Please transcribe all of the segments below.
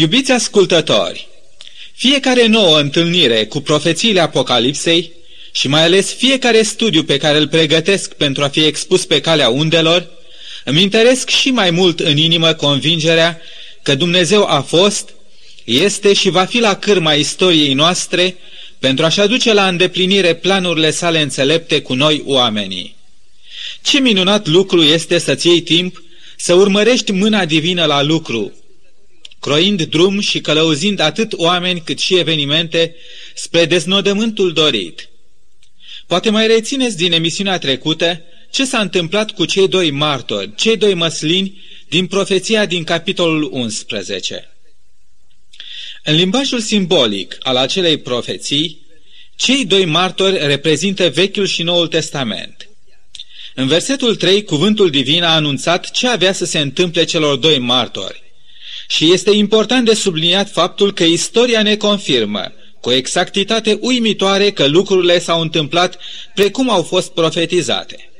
Iubiți ascultători, fiecare nouă întâlnire cu profețiile Apocalipsei și mai ales fiecare studiu pe care îl pregătesc pentru a fi expus pe calea undelor, îmi interesc și mai mult în inimă convingerea că Dumnezeu a fost, este și va fi la cârma istoriei noastre pentru a-și aduce la îndeplinire planurile sale înțelepte cu noi oamenii. Ce minunat lucru este să-ți iei timp să urmărești mâna divină la lucru, croind drum și călăuzind atât oameni cât și evenimente spre deznodământul dorit. Poate mai rețineți din emisiunea trecută ce s-a întâmplat cu cei doi martori, cei doi măslini din profeția din capitolul 11. În limbajul simbolic al acelei profeții, cei doi martori reprezintă Vechiul și Noul Testament. În versetul 3, cuvântul divin a anunțat ce avea să se întâmple celor doi martori. Și este important de subliniat faptul că istoria ne confirmă cu exactitate uimitoare că lucrurile s-au întâmplat precum au fost profetizate.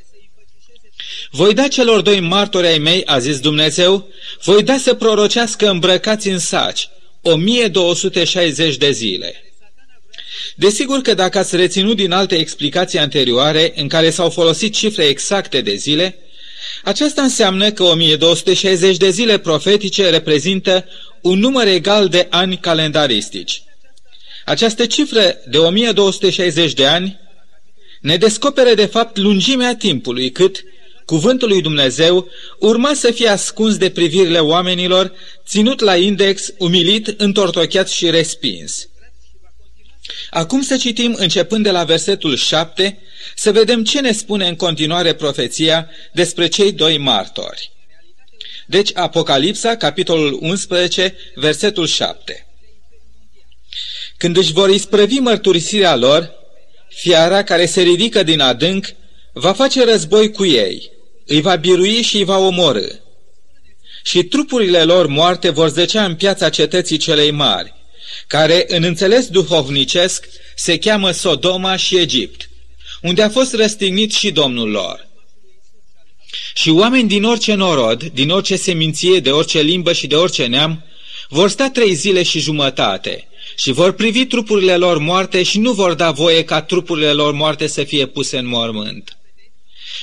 Voi da celor doi martori ai mei, a zis Dumnezeu, voi da să prorocească îmbrăcați în saci, 1260 de zile. Desigur că dacă ați reținut din alte explicații anterioare în care s-au folosit cifre exacte de zile, aceasta înseamnă că 1260 de zile profetice reprezintă un număr egal de ani calendaristici. Această cifră de 1260 de ani ne descopere de fapt lungimea timpului cât cuvântul lui Dumnezeu urma să fie ascuns de privirile oamenilor, ținut la index, umilit, întortocheat și respins. Acum să citim începând de la versetul 7, să vedem ce ne spune în continuare profeția despre cei doi martori. Deci Apocalipsa, capitolul 11, versetul 7. Când își vor isprăvi mărturisirea lor, fiara care se ridică din adânc va face război cu ei, îi va birui și îi va omorâ. Și trupurile lor moarte vor zăcea în piața cetății celei mari, care, în înțeles duhovnicesc, se cheamă Sodoma și Egipt, unde a fost răstignit și Domnul lor. Și oameni din orice norod, din orice seminție, de orice limbă și de orice neam, vor sta trei zile și jumătate și vor privi trupurile lor moarte și nu vor da voie ca trupurile lor moarte să fie puse în mormânt.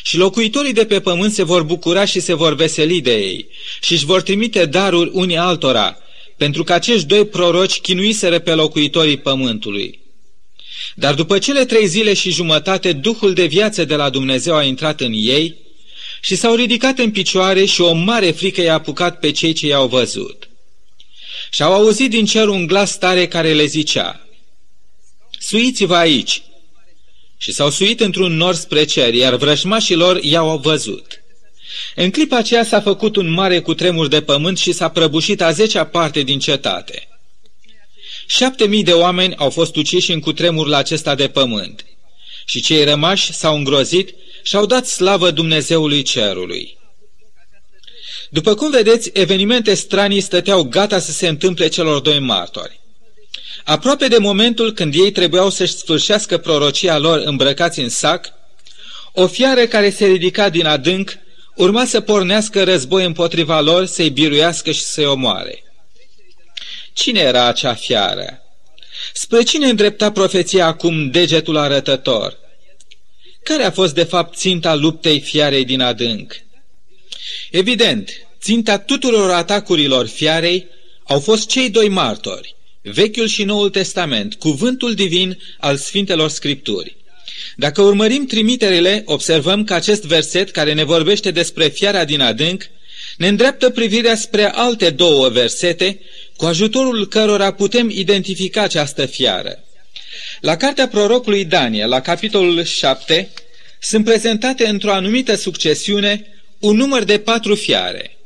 Și locuitorii de pe pământ se vor bucura și se vor veseli de ei și își vor trimite daruri unii altora, pentru că acești doi proroci chinuiseră pe locuitorii pământului. Dar după cele trei zile și jumătate, Duhul de viață de la Dumnezeu a intrat în ei și s-au ridicat în picioare și o mare frică i-a apucat pe cei ce i-au văzut. Și au auzit din cer un glas tare care le zicea, Suiți-vă aici! Și s-au suit într-un nor spre cer, iar vrăjmașii lor i-au văzut. În clipa aceea s-a făcut un mare cutremur de pământ și s-a prăbușit a zecea parte din cetate. Șapte mii de oameni au fost uciși în cutremurul acesta de pământ și cei rămași s-au îngrozit și au dat slavă Dumnezeului Cerului. După cum vedeți, evenimente stranii stăteau gata să se întâmple celor doi martori. Aproape de momentul când ei trebuiau să-și sfârșească prorocia lor îmbrăcați în sac, o fiară care se ridica din adânc urma să pornească război împotriva lor, să-i biruiască și să-i omoare. Cine era acea fiară? Spre cine îndrepta profeția acum degetul arătător? Care a fost de fapt ținta luptei fiarei din adânc? Evident, ținta tuturor atacurilor fiarei au fost cei doi martori, Vechiul și Noul Testament, cuvântul divin al Sfintelor Scripturi. Dacă urmărim trimiterile, observăm că acest verset care ne vorbește despre fiara din adânc ne îndreaptă privirea spre alte două versete, cu ajutorul cărora putem identifica această fiară. La cartea prorocului Daniel, la capitolul 7, sunt prezentate într-o anumită succesiune un număr de patru fiare.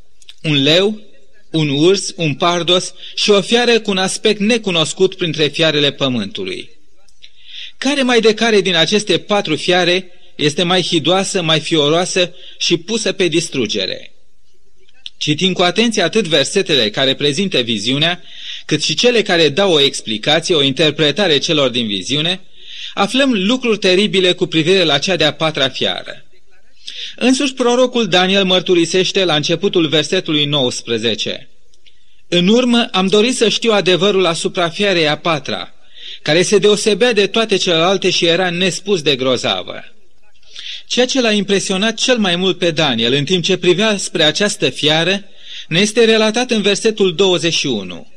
Un leu, un urs, un pardos și o fiară cu un aspect necunoscut printre fiarele pământului. Care mai de care din aceste patru fiare este mai hidoasă, mai fioroasă și pusă pe distrugere? Citim cu atenție atât versetele care prezintă viziunea, cât și cele care dau o explicație, o interpretare celor din viziune, aflăm lucruri teribile cu privire la cea de-a patra fiară. Însuși prorocul Daniel mărturisește la începutul versetului 19. În urmă am dorit să știu adevărul asupra fiarei a patra, care se deosebea de toate celelalte și era nespus de grozavă. Ceea ce l-a impresionat cel mai mult pe Daniel în timp ce privea spre această fiară ne este relatat în versetul 21.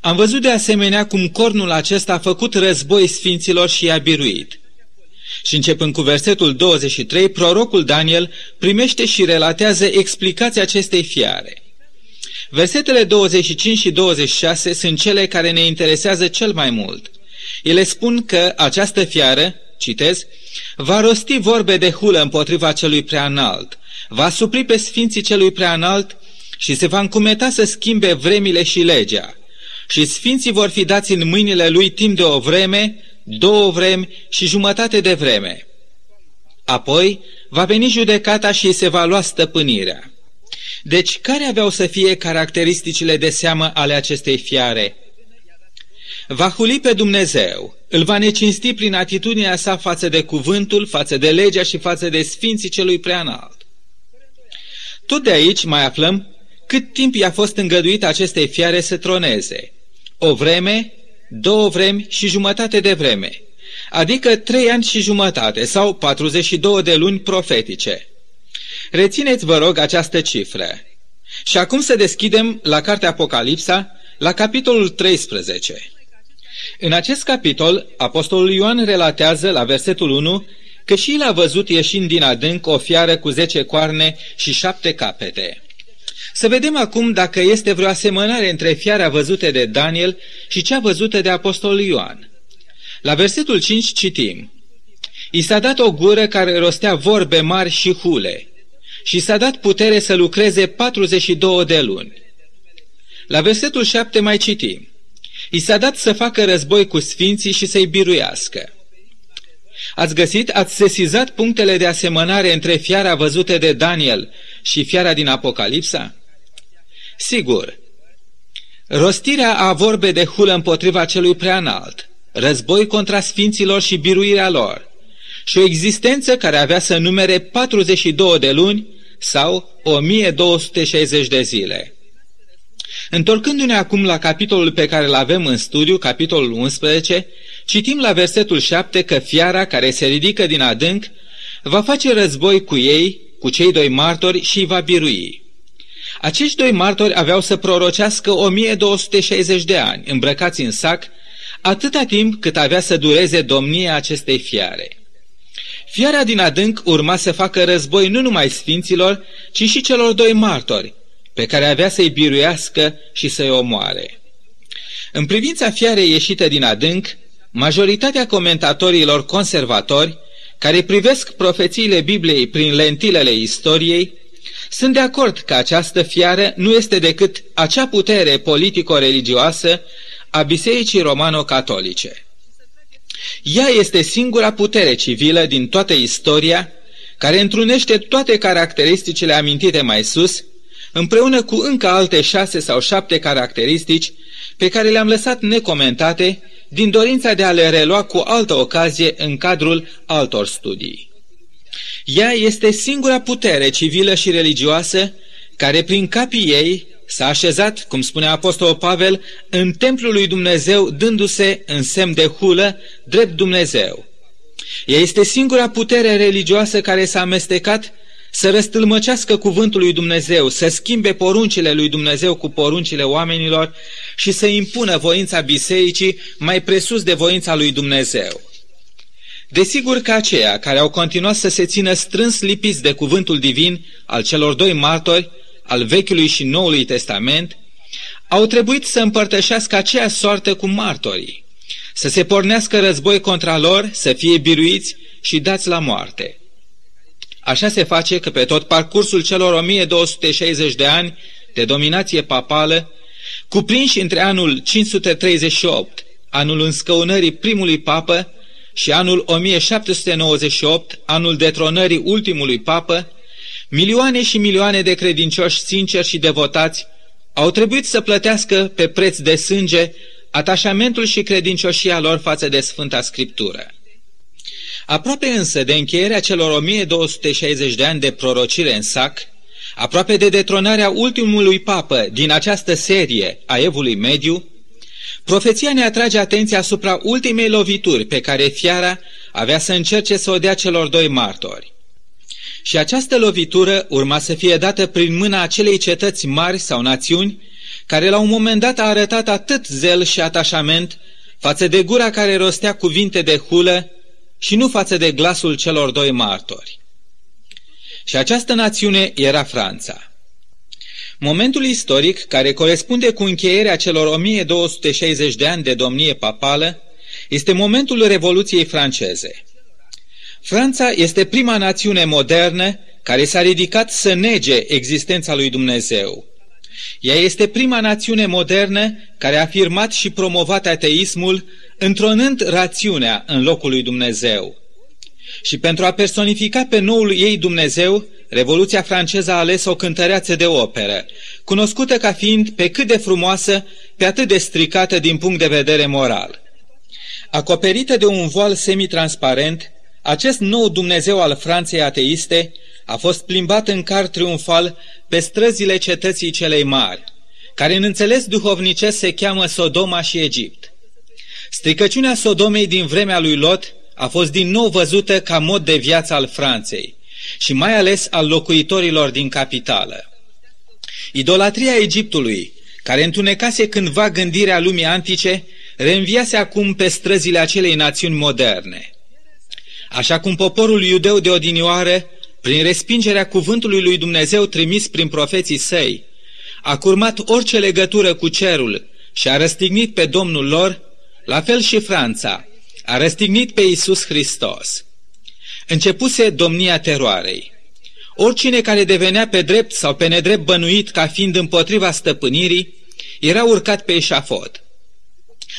Am văzut de asemenea cum cornul acesta a făcut război sfinților și i-a biruit. Și începând cu versetul 23, prorocul Daniel primește și relatează explicația acestei fiare. Versetele 25 și 26 sunt cele care ne interesează cel mai mult. Ele spun că această fiară, citez, va rosti vorbe de hulă împotriva celui prea înalt, va supri pe sfinții celui prea înalt și se va încumeta să schimbe vremile și legea. Și sfinții vor fi dați în mâinile lui timp de o vreme, două vremi și jumătate de vreme. Apoi va veni judecata și se va lua stăpânirea. Deci, care aveau să fie caracteristicile de seamă ale acestei fiare? Va huli pe Dumnezeu, îl va necinsti prin atitudinea sa față de cuvântul, față de legea și față de sfinții celui preanalt. Tot de aici mai aflăm cât timp i-a fost îngăduit acestei fiare să troneze. O vreme, două vremi și jumătate de vreme, adică trei ani și jumătate sau 42 de luni profetice. Rețineți, vă rog, această cifră. Și acum să deschidem la cartea Apocalipsa, la capitolul 13. În acest capitol, Apostolul Ioan relatează la versetul 1 că și el a văzut ieșind din adânc o fiară cu zece coarne și șapte capete. Să vedem acum dacă este vreo asemănare între fiara văzută de Daniel și cea văzută de Apostolul Ioan. La versetul 5 citim I s-a dat o gură care rostea vorbe mari și hule și s-a dat putere să lucreze 42 de luni. La versetul 7 mai citim I s-a dat să facă război cu sfinții și să-i biruiască. Ați găsit, ați sesizat punctele de asemănare între fiara văzută de Daniel și fiara din Apocalipsa? Sigur, rostirea a vorbe de hulă împotriva celui preanalt, război contra sfinților și biruirea lor, și o existență care avea să numere 42 de luni sau 1260 de zile. Întorcându-ne acum la capitolul pe care îl avem în studiu, capitolul 11, citim la versetul 7 că fiara care se ridică din adânc va face război cu ei, cu cei doi martori și îi va birui. Acești doi martori aveau să prorocească 1260 de ani, îmbrăcați în sac, atâta timp cât avea să dureze domnia acestei fiare. Fiara din adânc urma să facă război nu numai sfinților, ci și celor doi martori, pe care avea să-i biruiască și să-i omoare. În privința fiarei ieșite din adânc, majoritatea comentatorilor conservatori, care privesc profețiile Bibliei prin lentilele istoriei, sunt de acord că această fiară nu este decât acea putere politico-religioasă a Bisericii Romano-Catolice. Ea este singura putere civilă din toată istoria care întrunește toate caracteristicile amintite mai sus, împreună cu încă alte șase sau șapte caracteristici pe care le-am lăsat necomentate din dorința de a le relua cu altă ocazie în cadrul altor studii. Ea este singura putere civilă și religioasă care prin capii ei s-a așezat, cum spune Apostolul Pavel, în templul lui Dumnezeu, dându-se în semn de hulă, drept Dumnezeu. Ea este singura putere religioasă care s-a amestecat să răstâlmăcească cuvântul lui Dumnezeu, să schimbe poruncile lui Dumnezeu cu poruncile oamenilor și să impună voința bisericii mai presus de voința lui Dumnezeu. Desigur că aceia care au continuat să se țină strâns lipiți de cuvântul divin al celor doi martori, al Vechiului și Noului Testament, au trebuit să împărtășească aceea soartă cu martorii, să se pornească război contra lor, să fie biruiți și dați la moarte. Așa se face că pe tot parcursul celor 1260 de ani de dominație papală, cuprinși între anul 538, anul înscăunării primului papă, și anul 1798, anul detronării ultimului papă, milioane și milioane de credincioși sinceri și devotați au trebuit să plătească pe preț de sânge atașamentul și credincioșia lor față de Sfânta Scriptură. Aproape însă de încheierea celor 1260 de ani de prorocire în sac, Aproape de detronarea ultimului papă din această serie a Evului Mediu, profeția ne atrage atenția asupra ultimei lovituri pe care fiara avea să încerce să o dea celor doi martori. Și această lovitură urma să fie dată prin mâna acelei cetăți mari sau națiuni, care la un moment dat a arătat atât zel și atașament față de gura care rostea cuvinte de hulă și nu față de glasul celor doi martori. Și această națiune era Franța. Momentul istoric, care corespunde cu încheierea celor 1260 de ani de domnie papală, este momentul Revoluției franceze. Franța este prima națiune modernă care s-a ridicat să nege existența lui Dumnezeu. Ea este prima națiune modernă care a afirmat și promovat ateismul, întronând rațiunea în locul lui Dumnezeu. Și pentru a personifica pe noul ei Dumnezeu, Revoluția franceză a ales o cântăreață de operă, cunoscută ca fiind pe cât de frumoasă, pe atât de stricată din punct de vedere moral. Acoperită de un voal semitransparent, acest nou Dumnezeu al Franței ateiste a fost plimbat în car triumfal pe străzile cetății celei mari, care în înțeles duhovnicesc se cheamă Sodoma și Egipt. Stricăciunea Sodomei din vremea lui Lot a fost din nou văzută ca mod de viață al Franței și mai ales al locuitorilor din capitală. Idolatria Egiptului, care întunecase cândva gândirea lumii antice, reînviase acum pe străzile acelei națiuni moderne. Așa cum poporul iudeu de odinioară, prin respingerea cuvântului lui Dumnezeu trimis prin profeții săi, a curmat orice legătură cu cerul și a răstignit pe Domnul lor, la fel și Franța, a răstignit pe Iisus Hristos. Începuse domnia teroarei. Oricine care devenea pe drept sau pe nedrept bănuit ca fiind împotriva stăpânirii, era urcat pe eșafod.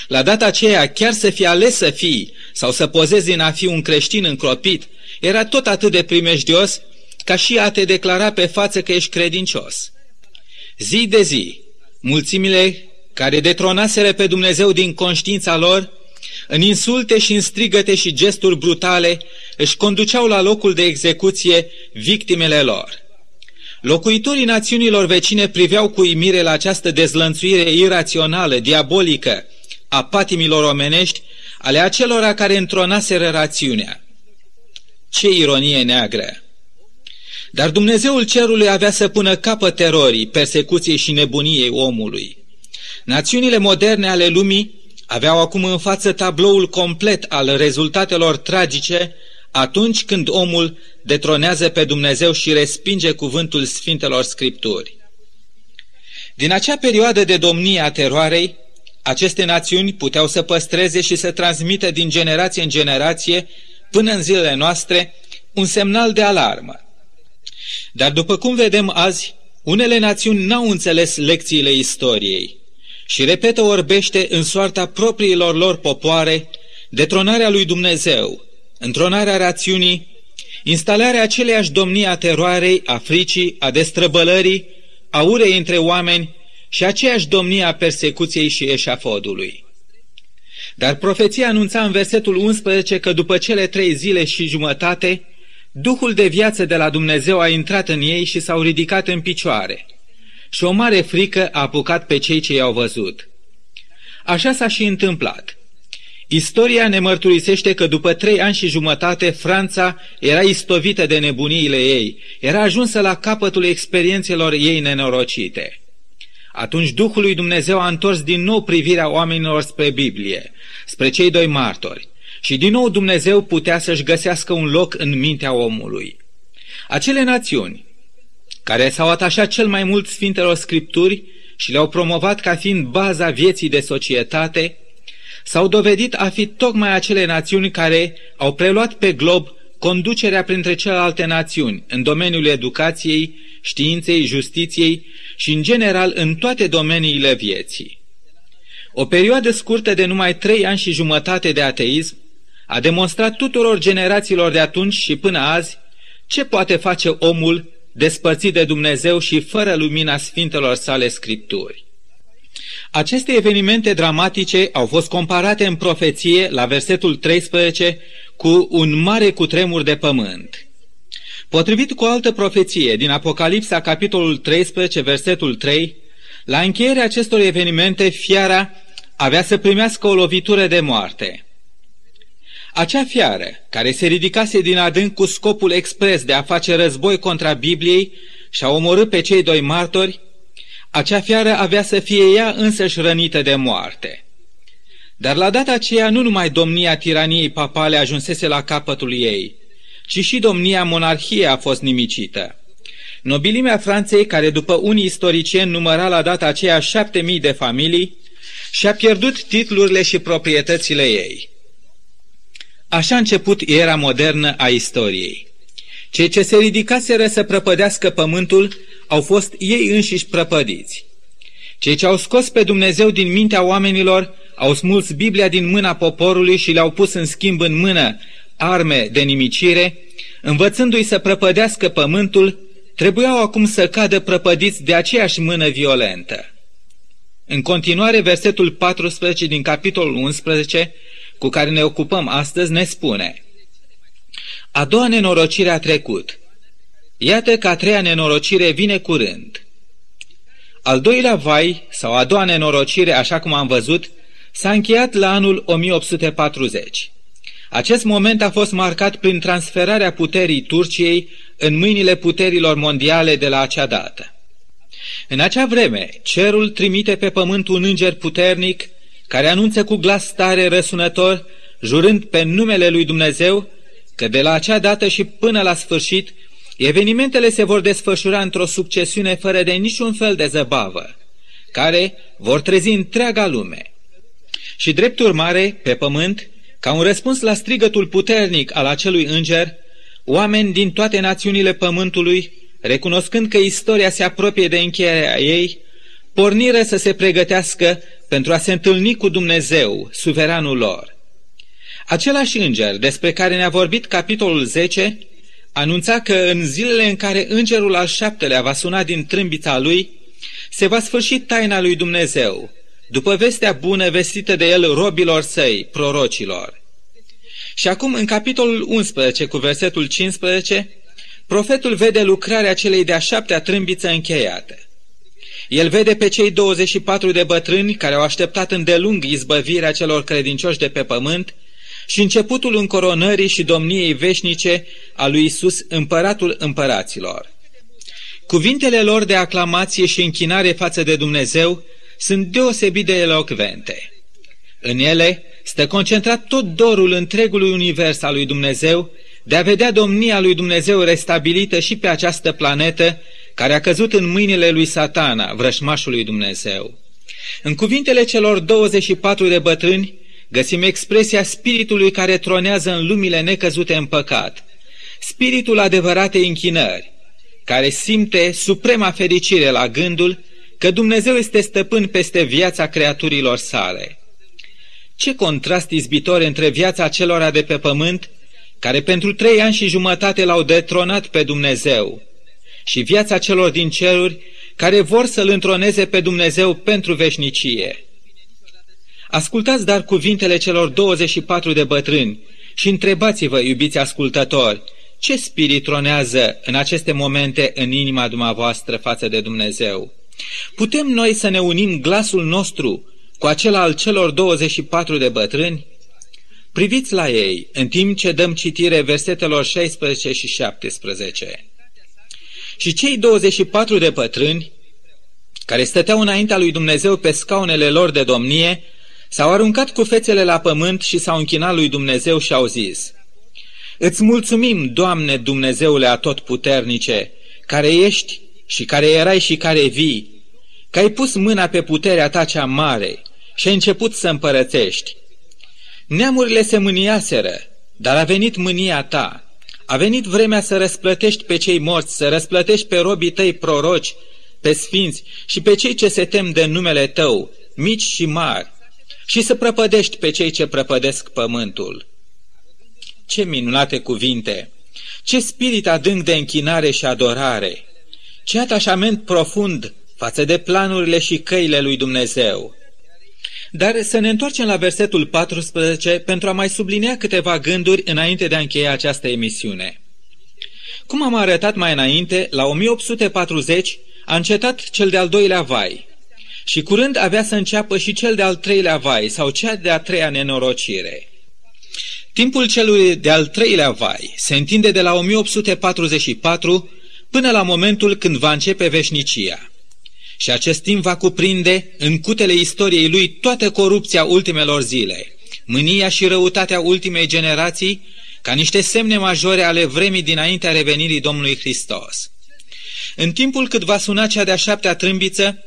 La data aceea, chiar să fie ales să fii sau să pozezi în a fi un creștin încropit, era tot atât de primejdios ca și a te declara pe față că ești credincios. Zi de zi, mulțimile care detronaseră pe Dumnezeu din conștiința lor, în insulte și în strigăte și gesturi brutale, își conduceau la locul de execuție victimele lor. Locuitorii națiunilor vecine priveau cu imire la această dezlănțuire irațională, diabolică, a patimilor omenești, ale acelora care întronaseră rațiunea. Ce ironie neagră! Dar Dumnezeul cerului avea să pună capăt terorii, persecuției și nebuniei omului. Națiunile moderne ale lumii aveau acum în față tabloul complet al rezultatelor tragice atunci când omul detronează pe Dumnezeu și respinge cuvântul Sfintelor Scripturi. Din acea perioadă de domnie a teroarei, aceste națiuni puteau să păstreze și să transmită din generație în generație, până în zilele noastre, un semnal de alarmă. Dar după cum vedem azi, unele națiuni n-au înțeles lecțiile istoriei și repetă orbește în soarta propriilor lor popoare detronarea lui Dumnezeu, întronarea rațiunii, instalarea aceleiași domnii a teroarei, a fricii, a destrăbălării, a urei între oameni și aceeași domnie a persecuției și eșafodului. Dar profeția anunța în versetul 11 că după cele trei zile și jumătate, Duhul de viață de la Dumnezeu a intrat în ei și s-au ridicat în picioare. Și o mare frică a apucat pe cei ce i-au văzut. Așa s-a și întâmplat. Istoria ne mărturisește că după trei ani și jumătate Franța era istovită de nebuniile ei, era ajunsă la capătul experiențelor ei nenorocite. Atunci Duhul lui Dumnezeu a întors din nou privirea oamenilor spre Biblie, spre cei doi martori, și din nou Dumnezeu putea să-și găsească un loc în mintea omului. Acele națiuni care s-au atașat cel mai mult Sfintelor Scripturi și le-au promovat ca fiind baza vieții de societate, s-au dovedit a fi tocmai acele națiuni care au preluat pe glob conducerea printre celelalte națiuni în domeniul educației, științei, justiției și, în general, în toate domeniile vieții. O perioadă scurtă de numai trei ani și jumătate de ateism a demonstrat tuturor generațiilor de atunci și până azi ce poate face omul despărțit de Dumnezeu și fără lumina Sfintelor sale Scripturi. Aceste evenimente dramatice au fost comparate în profeție la versetul 13 cu un mare cutremur de pământ. Potrivit cu o altă profeție din Apocalipsa, capitolul 13, versetul 3, la încheierea acestor evenimente, fiara avea să primească o lovitură de moarte. Acea fiară, care se ridicase din adânc cu scopul expres de a face război contra Bibliei și a omorât pe cei doi martori, acea fiară avea să fie ea însăși rănită de moarte. Dar la data aceea nu numai domnia tiraniei papale ajunsese la capătul ei, ci și domnia monarhiei a fost nimicită. Nobilimea Franței, care după unii istoricieni număra la data aceea șapte mii de familii, și-a pierdut titlurile și proprietățile ei. Așa a început era modernă a istoriei. Cei ce se ridicaseră să prăpădească pământul au fost ei înșiși prăpădiți. Cei ce au scos pe Dumnezeu din mintea oamenilor au smuls Biblia din mâna poporului și le-au pus în schimb în mână arme de nimicire, învățându-i să prăpădească pământul, trebuiau acum să cadă prăpădiți de aceeași mână violentă. În continuare, versetul 14 din capitolul 11, cu care ne ocupăm astăzi, ne spune A doua nenorocire a trecut. Iată că a treia nenorocire vine curând. Al doilea vai, sau a doua nenorocire, așa cum am văzut, s-a încheiat la anul 1840. Acest moment a fost marcat prin transferarea puterii Turciei în mâinile puterilor mondiale de la acea dată. În acea vreme, cerul trimite pe pământ un înger puternic care anunță cu glas tare răsunător, jurând pe numele lui Dumnezeu, că de la acea dată și până la sfârșit, evenimentele se vor desfășura într-o succesiune fără de niciun fel de zăbavă, care vor trezi întreaga lume. Și drept urmare, pe pământ, ca un răspuns la strigătul puternic al acelui înger, oameni din toate națiunile pământului, recunoscând că istoria se apropie de încheierea ei, porniră să se pregătească pentru a se întâlni cu Dumnezeu, suveranul lor. Același înger despre care ne-a vorbit capitolul 10 anunța că în zilele în care îngerul al șaptelea va suna din trâmbița lui, se va sfârși taina lui Dumnezeu, după vestea bună vestită de el robilor săi, prorocilor. Și acum, în capitolul 11, cu versetul 15, profetul vede lucrarea celei de-a șaptea trâmbiță încheiată. El vede pe cei 24 de bătrâni care au așteptat îndelung izbăvirea celor credincioși de pe pământ și începutul încoronării și domniei veșnice a lui Isus, împăratul împăraților. Cuvintele lor de aclamație și închinare față de Dumnezeu sunt deosebit de elocvente. În ele stă concentrat tot dorul întregului univers al lui Dumnezeu de a vedea domnia lui Dumnezeu restabilită și pe această planetă care a căzut în mâinile lui satana, vrășmașul lui Dumnezeu. În cuvintele celor 24 de bătrâni găsim expresia spiritului care tronează în lumile necăzute în păcat, spiritul adevăratei închinări, care simte suprema fericire la gândul că Dumnezeu este stăpân peste viața creaturilor sale. Ce contrast izbitor între viața celora de pe pământ, care pentru trei ani și jumătate l-au detronat pe Dumnezeu, și viața celor din ceruri, care vor să-L întroneze pe Dumnezeu pentru veșnicie. Ascultați dar cuvintele celor 24 de bătrâni și întrebați-vă, iubiți ascultători, ce spirit tronează în aceste momente în inima dumneavoastră față de Dumnezeu? Putem noi să ne unim glasul nostru cu acela al celor 24 de bătrâni? Priviți la ei în timp ce dăm citire versetelor 16 și 17. Și cei 24 de bătrâni, care stăteau înaintea lui Dumnezeu pe scaunele lor de domnie, s-au aruncat cu fețele la pământ și s-au închinat lui Dumnezeu și au zis, Îți mulțumim, Doamne Dumnezeule atotputernice, care ești și care erai și care vii, că ai pus mâna pe puterea ta cea mare și ai început să împărățești. Neamurile se mâniaseră, dar a venit mânia ta. A venit vremea să răsplătești pe cei morți, să răsplătești pe robii tăi proroci, pe sfinți și pe cei ce se tem de numele tău, mici și mari, și să prăpădești pe cei ce prăpădesc pământul. Ce minunate cuvinte! Ce spirit adânc de închinare și adorare! Ce atașament profund față de planurile și căile lui Dumnezeu. Dar să ne întoarcem la versetul 14 pentru a mai sublinea câteva gânduri înainte de a încheia această emisiune. Cum am arătat mai înainte, la 1840 a încetat cel de-al doilea vai și curând avea să înceapă și cel de-al treilea vai sau cea de-a treia nenorocire. Timpul celui de-al treilea vai se întinde de la 1844 până la momentul când va începe veșnicia. Și acest timp va cuprinde în cutele istoriei lui toată corupția ultimelor zile, mânia și răutatea ultimei generații, ca niște semne majore ale vremii dinaintea revenirii Domnului Hristos. În timpul cât va suna cea de-a șaptea trâmbiță,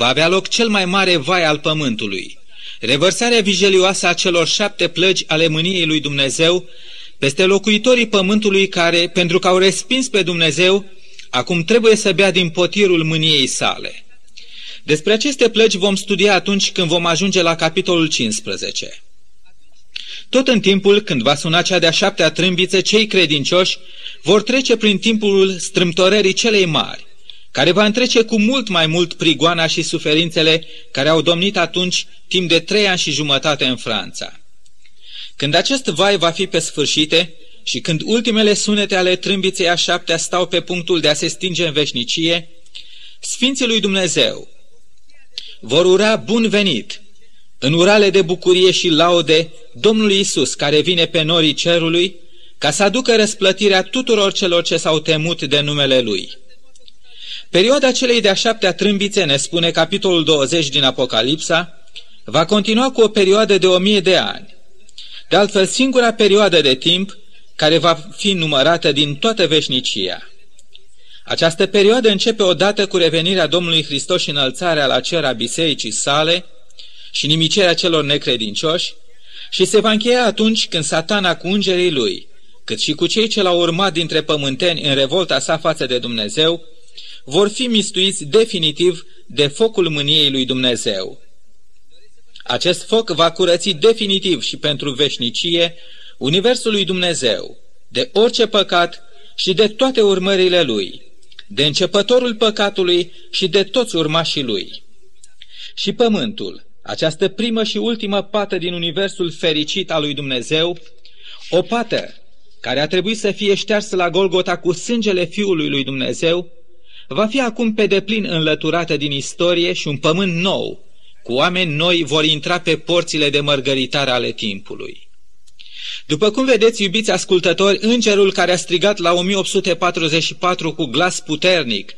va avea loc cel mai mare vai al pământului, revărsarea vijelioasă a celor șapte plăgi ale mâniei lui Dumnezeu peste locuitorii pământului care, pentru că au respins pe Dumnezeu, acum trebuie să bea din potirul mâniei sale. Despre aceste plăgi vom studia atunci când vom ajunge la capitolul 15. Tot în timpul când va suna cea de-a șaptea trâmbiță, cei credincioși vor trece prin timpul strâmtorării celei mari, care va întrece cu mult mai mult prigoana și suferințele care au domnit atunci timp de trei ani și jumătate în Franța. Când acest vai va fi pe sfârșite și când ultimele sunete ale trâmbiței a șaptea stau pe punctul de a se stinge în veșnicie, Sfinții lui Dumnezeu vor ura bun venit în urale de bucurie și laude Domnului Isus care vine pe norii cerului ca să aducă răsplătirea tuturor celor ce s-au temut de numele Lui. Perioada celei de-a șaptea trâmbițe, ne spune capitolul 20 din Apocalipsa, va continua cu o perioadă de o mie de ani. De altfel, singura perioadă de timp care va fi numărată din toată veșnicia. Această perioadă începe odată cu revenirea Domnului Hristos și înălțarea la cer a bisericii sale și nimicerea celor necredincioși și se va încheia atunci când satana cu îngerii lui, cât și cu cei ce l-au urmat dintre pământeni în revolta sa față de Dumnezeu, vor fi mistuiți definitiv de focul mâniei lui Dumnezeu. Acest foc va curăți definitiv și pentru veșnicie Universul lui Dumnezeu, de orice păcat și de toate urmările lui, de începătorul păcatului și de toți urmașii lui. Și pământul, această primă și ultimă pată din universul fericit al lui Dumnezeu, o pată care a trebuit să fie ștearsă la Golgota cu sângele Fiului lui Dumnezeu, va fi acum pe deplin înlăturată din istorie și un pământ nou, cu oameni noi vor intra pe porțile de mărgăritare ale timpului. După cum vedeți, iubiți ascultători, îngerul care a strigat la 1844 cu glas puternic,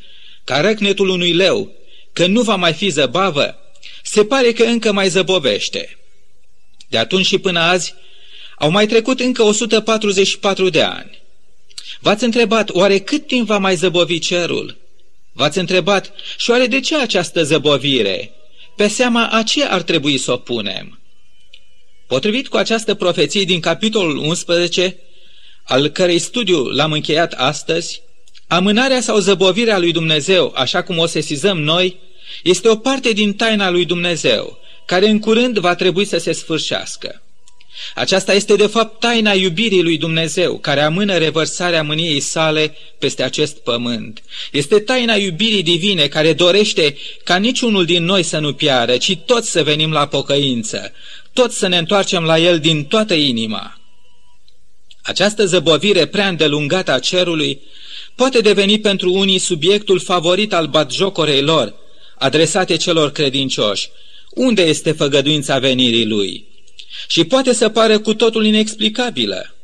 ca răcnetul unui leu, că nu va mai fi zăbavă, se pare că încă mai zăbovește. De atunci și până azi, au mai trecut încă 144 de ani. V-ați întrebat, oare cât timp va mai zăbovi cerul? V-ați întrebat, și oare de ce această zăbovire? Pe seama a ce ar trebui să o punem? Potrivit cu această profeție din capitolul 11, al cărei studiu l-am încheiat astăzi, amânarea sau zăbovirea lui Dumnezeu, așa cum o sesizăm noi, este o parte din taina lui Dumnezeu, care în curând va trebui să se sfârșească. Aceasta este de fapt taina iubirii lui Dumnezeu, care amână revărsarea mâniei sale peste acest pământ. Este taina iubirii divine care dorește ca niciunul din noi să nu piară, ci toți să venim la pocăință, toți să ne întoarcem la El din toată inima. Această zăbovire prea îndelungată a cerului poate deveni pentru unii subiectul favorit al batjocorei lor, adresate celor credincioși. Unde este făgăduința venirii Lui? Și poate să pară cu totul inexplicabilă.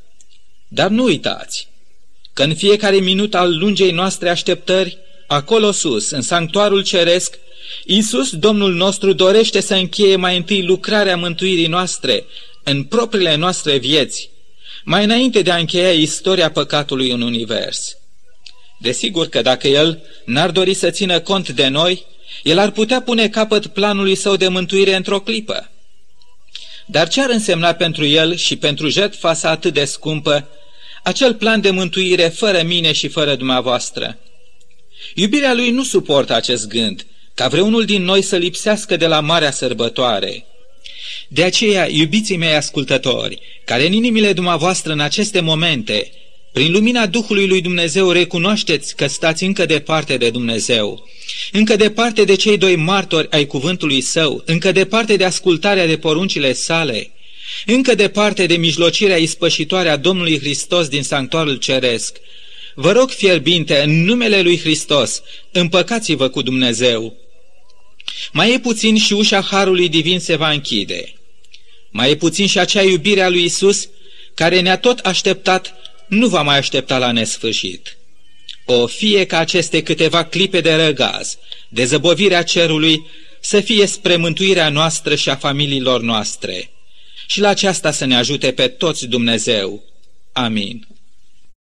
Dar nu uitați că în fiecare minut al lungei noastre așteptări, acolo sus, în sanctuarul ceresc, Iisus, Domnul nostru, dorește să încheie mai întâi lucrarea mântuirii noastre în propriile noastre vieți, mai înainte de a încheia istoria păcatului în univers. Desigur că dacă El n-ar dori să țină cont de noi, El ar putea pune capăt planului său de mântuire într-o clipă. Dar ce ar însemna pentru el și pentru jertfa sa atât de scumpă acel plan de mântuire fără mine și fără dumneavoastră? Iubirea lui nu suportă acest gând, ca vreunul din noi să lipsească de la marea sărbătoare. De aceea, iubiții mei ascultători, care în inimile dumneavoastră în aceste momente, prin lumina Duhului lui Dumnezeu, recunoașteți că stați încă departe de Dumnezeu, încă departe de cei doi martori ai cuvântului său, încă departe de ascultarea de poruncile sale, încă departe de mijlocirea ispășitoare a Domnului Hristos din sanctuarul ceresc, Vă rog fierbinte, în numele lui Hristos, împăcați-vă cu Dumnezeu. Mai e puțin și ușa Harului Divin se va închide. Mai e puțin și acea iubire a lui Isus, care ne-a tot așteptat, nu va mai aștepta la nesfârșit. O fie ca aceste câteva clipe de răgaz, de zăbovirea cerului, să fie spre mântuirea noastră și a familiilor noastre. Și la aceasta să ne ajute pe toți Dumnezeu. Amin.